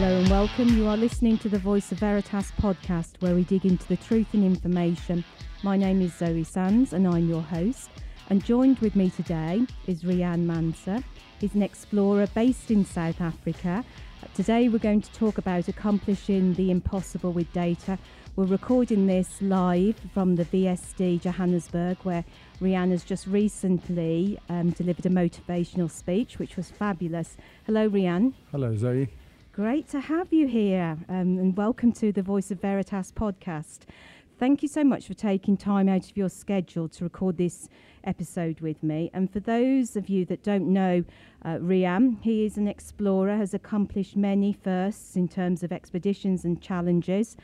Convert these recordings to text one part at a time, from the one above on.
Hello and welcome. You are listening to the Voice of Veritas podcast, where we dig into the truth and information. My name is Zoe Sands, and I'm your host. And joined with me today is Riaan Manser. He's an explorer based in South Africa. Today, we're going to talk about accomplishing the impossible with data. We're recording this live from the VSD Johannesburg, where Riaan has just recently um, delivered a motivational speech, which was fabulous. Hello, Riaan. Hello, Zoe. Great to have you here, um, and welcome to the Voice of Veritas podcast. Thank you so much for taking time out of your schedule to record this episode with me. And for those of you that don't know uh, Riaan, he is an explorer, has accomplished many firsts in terms of expeditions and challenges,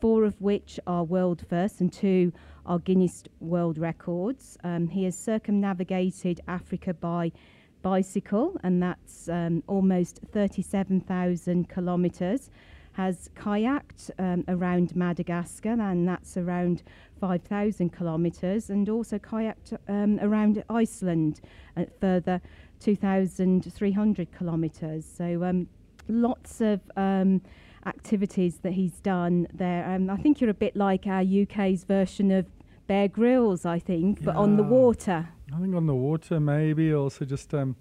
four of which are world firsts and two are Guinness World Records. Um, he has circumnavigated Africa by bicycle, and that's um, almost 37,000 kilometres. Has kayaked um, around Madagascar, and that's around 5,000 kilometres, and also kayaked um, around Iceland, at further 2,300 kilometres. So um, lots of um, activities that he's done there. Um, I think you're a bit like our UK's version of Bear Grylls, I think, yeah. but on the water. I think on the water, maybe also just um,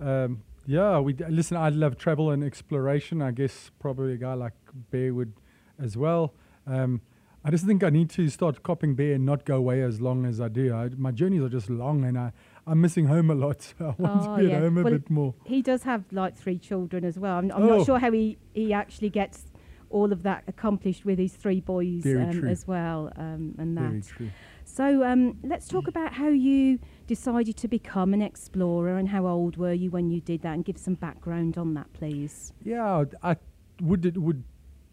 um, yeah. We listen. I love travel and exploration. I guess probably a guy like Bear would as well. Um, I just think I need to start copying Bear and not go away as long as I do. I, my journeys are just long, and I I'm missing home a lot. So I want oh to be yeah. at home a well bit more. He does have like three children as well. I'm, I'm oh. not sure how he he actually gets all of that accomplished with his three boys um, as well, um, and that. So um, let's talk about how you decided to become an explorer and how old were you when you did that, and give some background on that, please. Yeah, I would would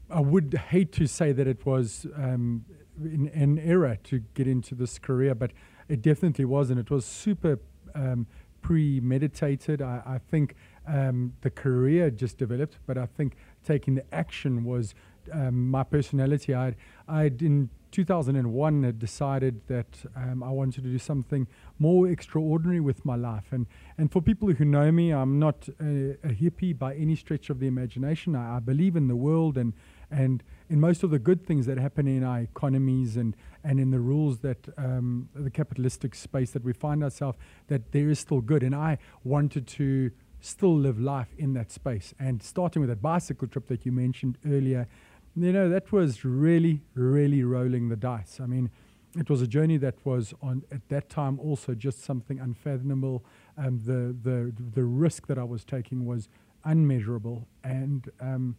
I would hate to say that it was um, in, an error to get into this career, but it definitely was, and it was super um, premeditated. I, I think um, the career just developed, but I think taking the action was um, my personality. I I in 2001 had decided that um, I wanted to do something more extraordinary with my life. And, and for people who know me, I'm not a, a hippie by any stretch of the imagination. I, I, believe in the world and, and in most of the good things that happen in our economies and, and in the rules that um, the capitalistic space that we find ourselves, that there is still good. And I wanted to still live life in that space. And starting with that bicycle trip that you mentioned earlier, you know, that was really, really rolling the dice. I mean, it was a journey that was on at that time also just something unfathomable. Um, the the the risk that I was taking was unmeasurable, and um,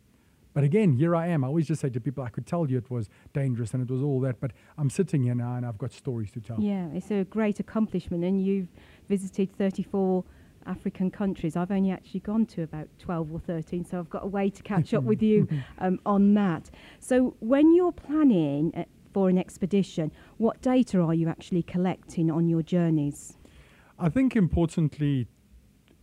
but again, here I am. I always just say to people, I could tell you it was dangerous and it was all that, but I'm sitting here now and I've got stories to tell. Yeah, it's a great accomplishment, and you've visited 34 African countries. I've only actually gone to about 12 or 13, so I've got a way to catch up with you um, on that. So, when you're planning uh, for an expedition, what data are you actually collecting on your journeys? I think importantly,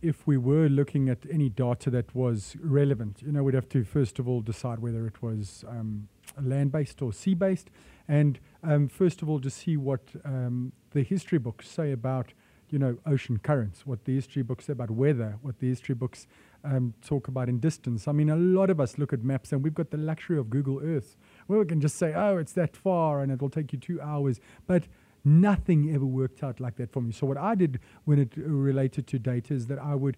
if we were looking at any data that was relevant, you know, we'd have to first of all decide whether it was um, land based or sea based, and um, first of all, to see what um, the history books say about you know, ocean currents, what the history books say about weather, what the history books um, talk about in distance. I mean, a lot of us look at maps and we've got the luxury of Google Earth where we can just say, oh, it's that far and it will take you two hours. But nothing ever worked out like that for me. So, what I did when it related to data is that I would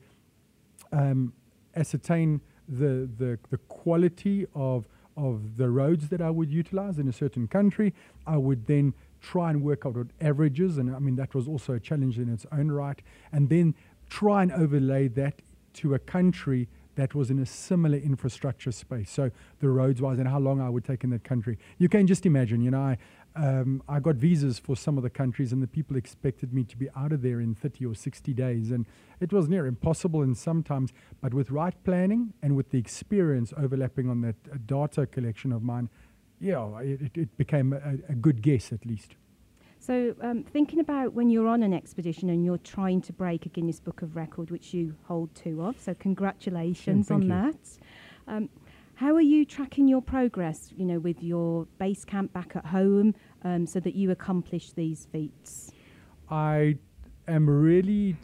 um, ascertain the, the, the quality of of the roads that I would utilize in a certain country. I would then try and work out what averages, and I mean, that was also a challenge in its own right, and then try and overlay that to a country that was in a similar infrastructure space. So the roads wise and how long I would take in that country. You can just imagine, you know, I, um, I got visas for some of the countries and the people expected me to be out of there in 30 or 60 days. And it was near impossible and sometimes, but with right planning and with the experience overlapping on that uh, data collection of mine, yeah, it, it became a, a, good guess at least. So, um, thinking about when you're on an expedition and you're trying to break a Guinness Book of Record, which you hold two of, so congratulations on you. that. Um, how are you tracking your progress, you know, with your base camp back at home, um, so that you accomplish these feats? I am really,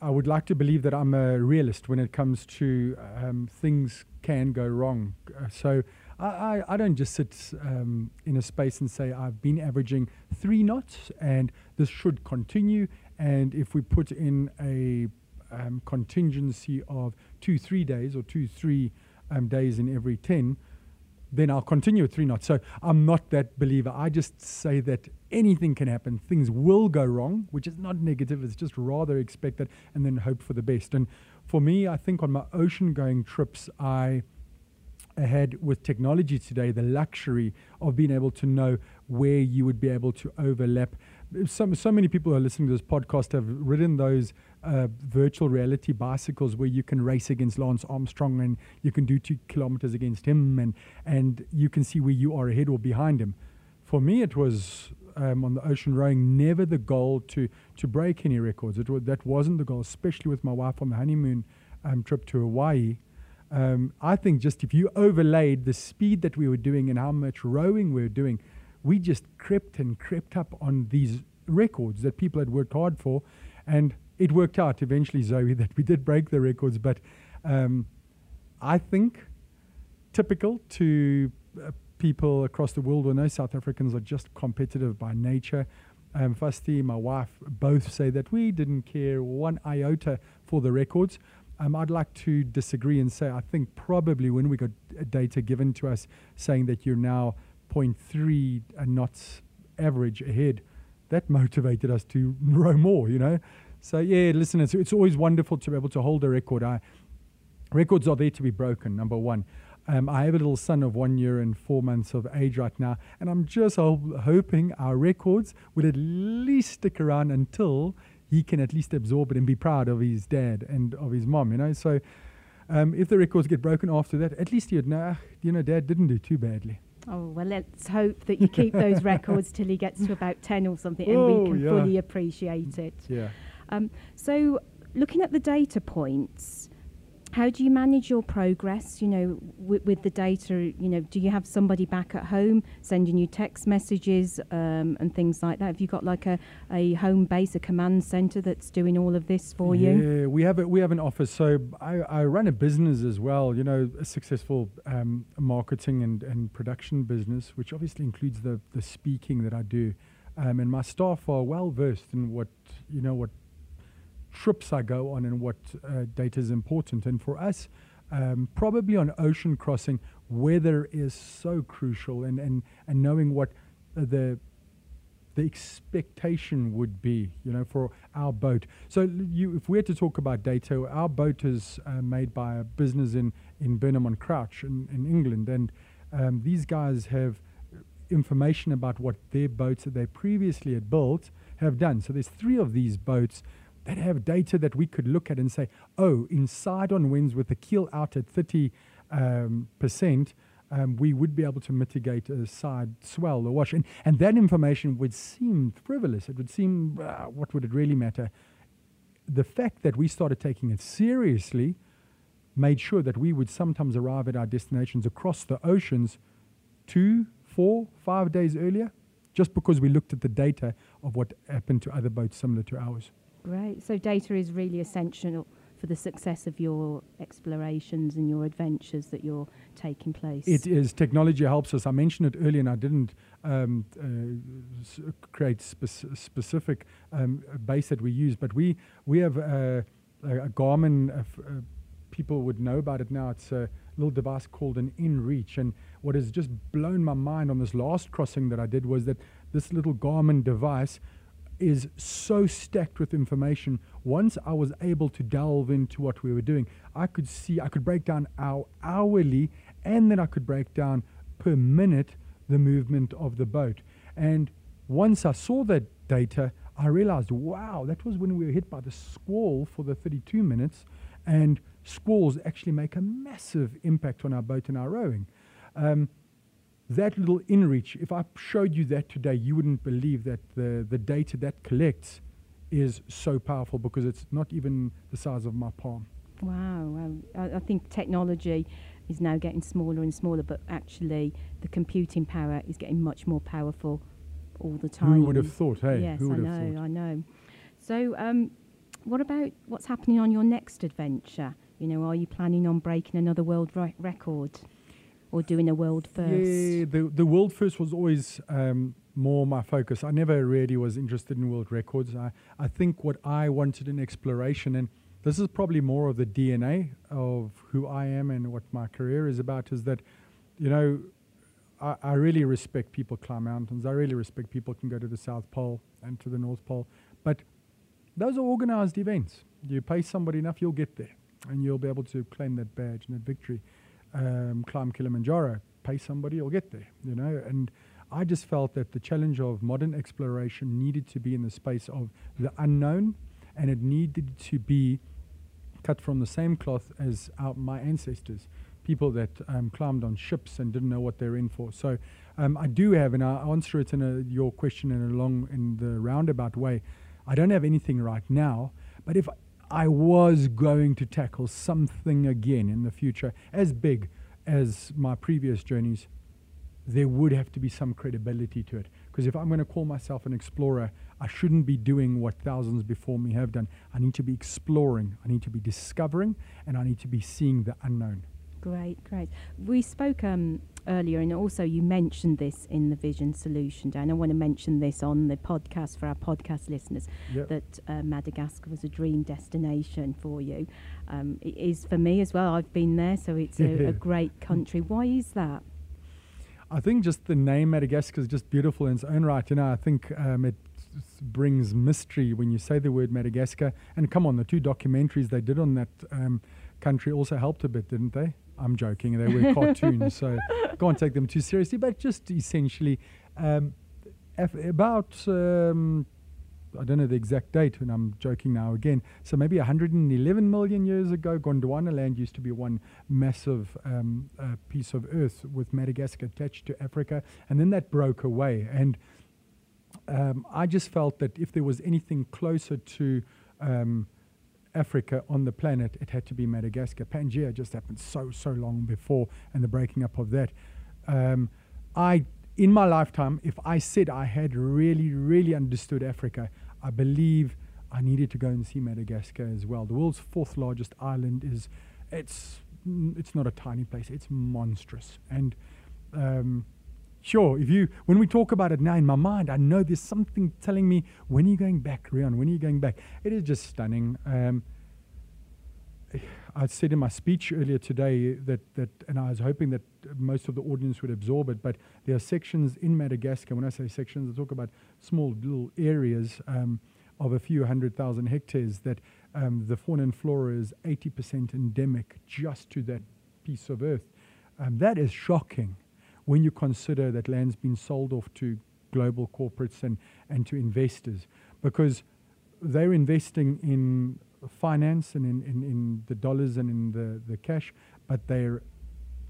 I would like to believe that I'm a realist when it comes to um, things can go wrong. Uh, so I, I, I, don't just sit um, in a space and say I've been averaging three knots and this should continue. And if we put in a um, contingency of two, three days or two, three um, days in every 10, then I'll continue at three knots. So I'm not that believer. I just say that anything can happen. Things will go wrong, which is not negative. It's just rather expect that and then hope for the best. And for me, I think on my ocean going trips, I had with technology today the luxury of being able to know where you would be able to overlap. So, so many people who are listening to this podcast have ridden those uh, virtual reality bicycles where you can race against Lance Armstrong and you can do two kilometers against him and, and you can see where you are ahead or behind him. For me, it was um, on the ocean rowing never the goal to, to break any records. It was, that wasn't the goal, especially with my wife on the honeymoon um, trip to Hawaii. Um, I think just if you overlaid the speed that we were doing and how much rowing we were doing, we just crept and crept up on these records that people had worked hard for. And it worked out eventually, Zoe, that we did break the records. But um, I think typical to uh, people across the world will know South Africans are just competitive by nature. Um, Vasti, my wife, both say that we didn't care one iota for the records. Um, I'd like to disagree and say I think probably when we got data given to us saying that you're now 0.3 knots average ahead, that motivated us to row more, you know. So yeah, listen, it's, it's always wonderful to be able to hold a record. I, records are there to be broken. Number one. Um, I have a little son of one year and four months of age right now, and I'm just ho- hoping our records would at least stick around until he can at least absorb it and be proud of his dad and of his mom, you know. So um, if the records get broken after that, at least he'd know, you know, dad didn't do too badly. Oh, well, let's hope that you keep those records till he gets to about 10 or something and oh, we can yeah. fully appreciate it. Yeah. Um, so, looking at the data points, how do you manage your progress you know with, with, the data? You know do you have somebody back at home sending you text messages um, and things like that? Have you got like a, a home base a command center that's doing all of this for yeah, you? Yeah we have a, we have an office. So I, I run a business as well you know a successful um, marketing and, and production business which obviously includes the the speaking that I do. Um, and my staff are well versed in what you know what trips I go on and what uh, data is important. And for us, um, probably on ocean crossing, weather is so crucial, and, and, and knowing what the the expectation would be, you know, for our boat. So, you, if we had to talk about data, our boat is uh, made by a business in in Burnham on Crouch in, in England, and um, these guys have information about what their boats that they previously had built have done. So, there's three of these boats that have data that we could look at and say, oh, inside on winds with the keel out at 30 um, percent, um, we would be able to mitigate a side swell or wash. And, and that information would seem frivolous. It would seem, uh, what would it really matter? The fact that we started taking it seriously made sure that we would sometimes arrive at our destinations across the oceans two, four, five days earlier, just because we looked at the data of what happened to other boats similar to ours. Great. So data is really essential for the success of your explorations and your adventures that you're taking place. It is. Technology helps us. I mentioned it earlier, and I didn't um, uh, create spe- specific um, base that we use, but we we have a, a Garmin. Uh, uh, people would know about it now. It's a little device called an InReach, and what has just blown my mind on this last crossing that I did was that this little Garmin device is so stacked with information. Once I was able to delve into what we were doing, I could see, I could break down our hourly, and then I could break down per minute the movement of the boat. And once I saw that data, I realized, wow, that was when we were hit by the squall for the 32 minutes. And squalls actually make a massive impact on our boat and our rowing. Um, that little inReach, if I showed you that today, you wouldn't believe that the, the data that collects is so powerful because it's not even the size of my palm. Wow, I, I think technology is now getting smaller and smaller, but actually the computing power is getting much more powerful all the time. Who would have thought, hey? Yes, I know, I know. So, um, what about what's happening on your next adventure? You know, are you planning on breaking another world re- record or doing a world first? Yeah, the the world first was always um, more my focus. I never really was interested in world records. I I think what I wanted in exploration, and this is probably more of the DNA of who I am and what my career is about, is that, you know, I, I really respect people climb mountains. I really respect people can go to the South Pole and to the North Pole, but those are organized events. You pay somebody enough, you'll get there, and you'll be able to claim that badge and that victory. Um, climb Kilimanjaro, pay somebody, you'll get there. You know, and I just felt that the challenge of modern exploration needed to be in the space of the unknown, and it needed to be cut from the same cloth as our, my ancestors, people that um, climbed on ships and didn't know what they're in for. So um, I do have, and I'll answer it in a, your question in a long, in the roundabout way. I don't have anything right now, but if I was going to tackle something again in the future as big as my previous journeys, there would have to be some credibility to it. Because if I'm going to call myself an explorer, I shouldn't be doing what thousands before me have done. I need to be exploring, I need to be discovering, and I need to be seeing the unknown. Great, great. We spoke um, earlier, and also you mentioned this in the Vision Solution Day. I want to mention this on the podcast for our podcast listeners Yep. that uh, Madagascar was a dream destination for you. Um, it is for me as well. I've been there, so it's a, a great country. Why is that? I think just the name Madagascar is just beautiful in its own right. You know, I think um, it brings mystery when you say the word Madagascar. And come on, the two documentaries they did on that um, country also helped a bit, didn't they? I'm joking. They were cartoons, so can't take them too seriously. But just essentially, um, af- about um, I don't know the exact date, and I'm joking now again. So maybe 111 million years ago, Gondwana land used to be one massive um, uh, piece of earth with Madagascar attached to Africa, and then that broke away. And um, I just felt that if there was anything closer to um, Africa on the planet, it had to be Madagascar. Pangea just happened so so long before, and the breaking up of that. Um, I, in my lifetime, if I said I had really really understood Africa, I believe I needed to go and see Madagascar as well. The world's fourth largest island is, it's it's not a tiny place. It's monstrous and. Um, Sure, if you when we talk about it now in my mind, I know there's something telling me when are you going back, Riaan? When are you going back? It is just stunning. Um, I said in my speech earlier today that that, and I was hoping that most of the audience would absorb it. But there are sections in Madagascar. When I say sections, I talk about small little areas um, of a few hundred thousand hectares that um, the fauna and flora is 80% endemic just to that piece of earth. Um, that is shocking when you consider that land's been sold off to global corporates and, and to investors because they're investing in finance and in, in, in the dollars and in the, the cash, but they're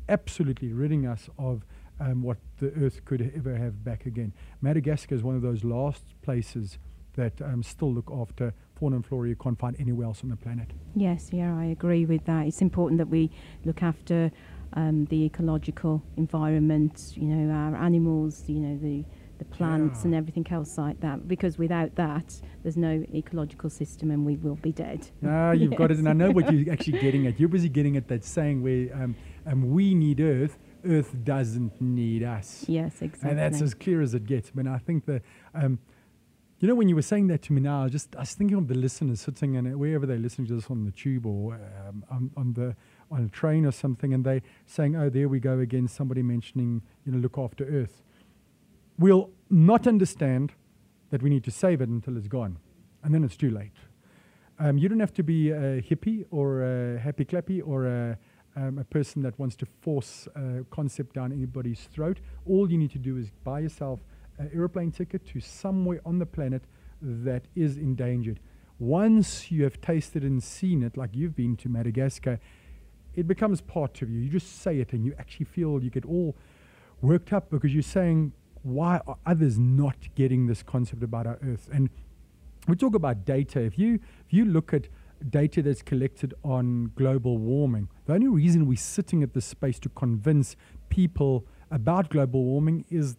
absolutely ridding us of um, what the earth could ever have back again. Madagascar is one of those last places that um, still look after fauna and flora you can't find anywhere else on the planet. Yes, yeah, I agree with that. It's important that we look after um, the ecological environment, you know, our animals, you know, the the plants Yeah. and everything else like that. Because without that, there's no ecological system, and we will be dead. Ah, you've got it, and I know what you're actually getting at. You're busy getting at that saying where um, um, we need Earth, Earth doesn't need us. Yes, exactly. And that's as clear as it gets. But I think that, um, you know, when you were saying that to me now, I was just I was thinking of the listeners sitting and wherever they're listening to this on the tube or um, on, on the on a train or something, and they saying, "Oh, there we go again." Somebody mentioning, you know, look after Earth. We'll not understand that we need to save it until it's gone, and then it's too late. Um, you don't have to be a hippie or a happy clappy or a, um, a person that wants to force a concept down anybody's throat. All you need to do is buy yourself an aeroplane ticket to somewhere on the planet that is endangered. Once you have tasted and seen it, like you've been to Madagascar, it becomes part of you. You just say it and you actually feel you get all worked up because you're saying, why are others not getting this concept about our Earth? And we talk about data. If you if you look at data that's collected on global warming, the only reason we're sitting at this space to convince people about global warming is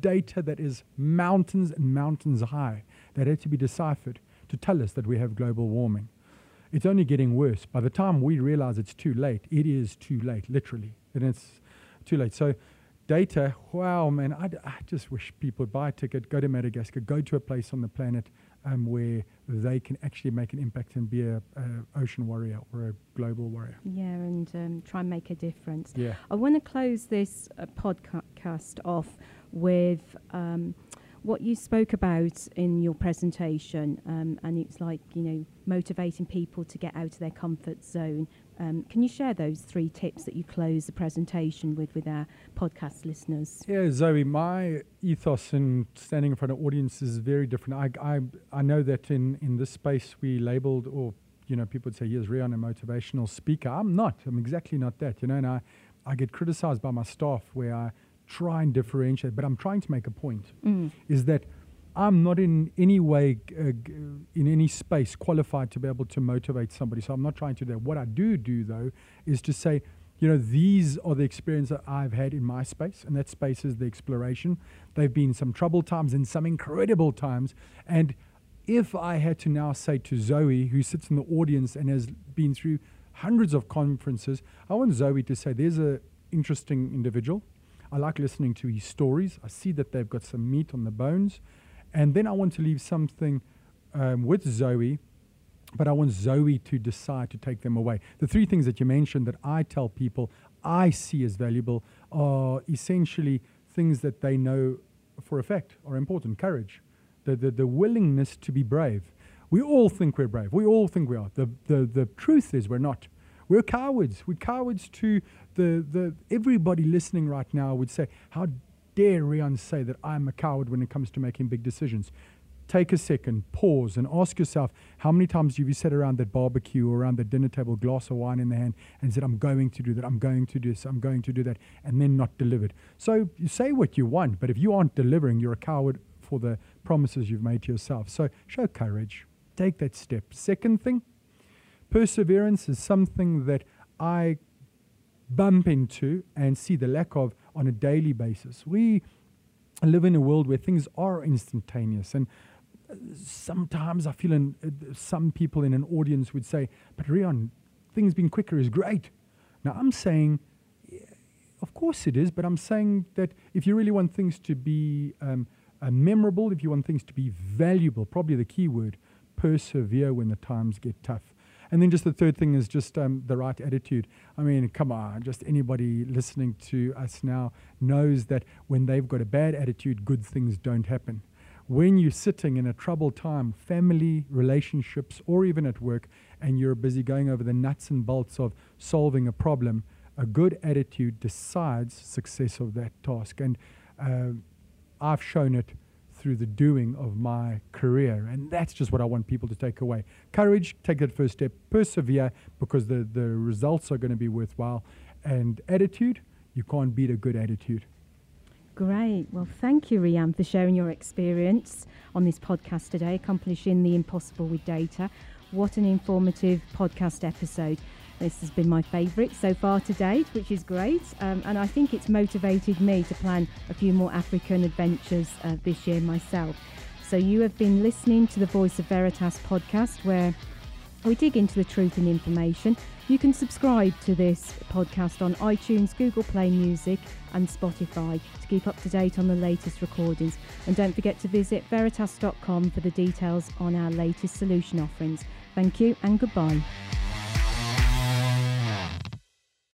data that is mountains and mountains high that had to be deciphered to to tell us that we have global warming. It's only getting worse. By the time we realize it's too late, it is too late, literally. And it's too late. So, data, wow, man, I, I just wish people would buy a ticket, go to Madagascar, go to a place on the planet um, where they can actually make an impact and be a, a ocean warrior or a global warrior. Yeah, and um, try and make a difference. Yeah. I want to close this uh, podcast off with um, what you spoke about in your presentation, um, and it's like you know motivating people to get out of their comfort zone. Um, can you share those three tips that you close the presentation with with our podcast listeners? Yeah, Zoe, my ethos in standing in front of audiences is very different. I, I, I know that in, in this space we labeled, or you know, people would say, "Here's Riaan, a motivational speaker." I'm not. I'm exactly not that. You know, and I, I get criticized by my staff where I try and differentiate, but I'm trying to make a point. Mm. Is that I'm not in any way, uh, in any space, qualified to be able to motivate somebody. So I'm not trying to do that. What I do do, though, is to say, you know, these are the experiences that I've had in my space, and that space is the exploration. They've been some troubled times and some incredible times. And if I had to now say to Zoe, who sits in the audience and has been through hundreds of conferences, I want Zoe to say, there's an interesting individual. I like listening to his stories. I see that they've got some meat on the bones. And then I want to leave something um, with Zoe, but I want Zoe to decide to take them away. The three things that you mentioned that I tell people I see as valuable are essentially things that they know for a fact are important courage, the, the, the willingness to be brave. We all think we're brave. We all think we are. The, the, the truth is we're not. We're cowards. We're cowards to the, the everybody listening right now would say, How dare Riaan say that I'm a coward when it comes to making big decisions? Take a second, pause, and ask yourself how many times have you sat around that barbecue or around the dinner table, glass of wine in the hand, and said, I'm going to do that, I'm going to do this, I'm going to do that, and then not delivered. So you say what you want, but if you aren't delivering, you're a coward for the promises you've made to yourself. So show courage, take that step. Second thing, perseverance is something that I bump into and see the lack of on a daily basis. We live in a world where things are instantaneous and uh, sometimes I feel in, uh, some people in an audience would say, but Riaan, things being quicker is great. Now I'm saying, yeah, of course it is, but I'm saying that if you really want things to be um, uh, memorable, if you want things to be valuable, probably the key word, persevere when the times get tough. And then just the third thing is just um, the right attitude. I mean, come on, just anybody listening to us now knows that when they've got a bad attitude, good things don't happen. When you're sitting in a troubled time, family, relationships, or even at work, and you're busy going over the nuts and bolts of solving a problem, a good attitude decides success of that task. And uh, I've shown it through the doing of my career. And that's just what I want people to take away. Courage, take that first step, persevere because the, the results are going to be worthwhile. And attitude, you can't beat a good attitude. Great. Well, thank you, Riaan, for sharing your experience on this podcast today, accomplishing the impossible with data. What an informative podcast episode. This has been my favourite so far to date, which is great. Um, and I think it's motivated me to plan a few more African adventures uh, this year myself. So you have been listening to the Voice of Veritas podcast, where we dig into the truth and information. You can subscribe to this podcast on iTunes, Google Play Music, and Spotify to keep up to date on the latest recordings. And don't forget to visit veritas.com for the details on our latest solution offerings. Thank you and goodbye.